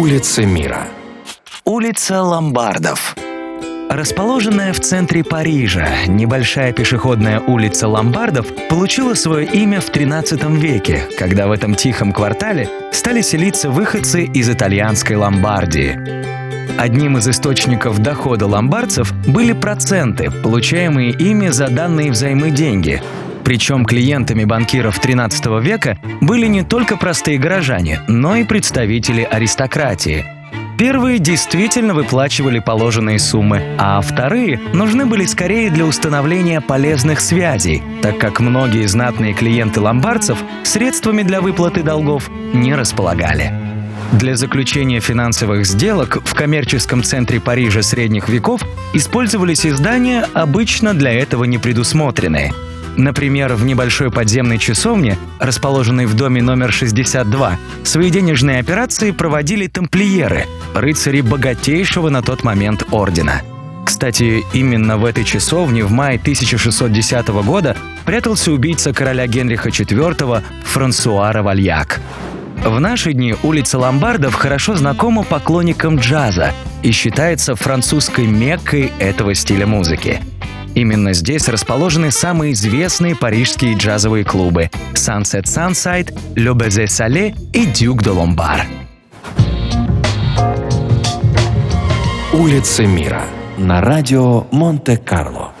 Улицы мира. Улица Ломбардов. Расположенная в центре Парижа, небольшая пешеходная улица Ломбардов получила свое имя в XIII веке, когда в этом тихом квартале стали селиться выходцы из итальянской Ломбардии. Одним из источников дохода ломбардцев были проценты, получаемые ими за данные взаймы деньги. Причем клиентами банкиров XIII века были не только простые горожане, но и представители аристократии – Первые действительно выплачивали положенные суммы, а вторые нужны были скорее для установления полезных связей, так как многие знатные клиенты ломбардцев средствами для выплаты долгов не располагали. Для заключения финансовых сделок в коммерческом центре Парижа средних веков использовались издания, обычно для этого не предусмотренные – Например, в небольшой подземной часовне, расположенной в доме номер 62, свои денежные операции проводили тамплиеры, рыцари богатейшего на тот момент ордена. Кстати, именно в этой часовне в мае 1610 года прятался убийца короля Генриха IV Франсуа Равальяк. В наши дни улица Ломбардов хорошо знакома поклонникам джаза и считается французской меккой этого стиля музыки – Именно здесь расположены самые известные парижские джазовые клубы Sunset Sunside, Le Baiser Salé и Duke de Lombard. Улицы мира на радио Монте-Карло.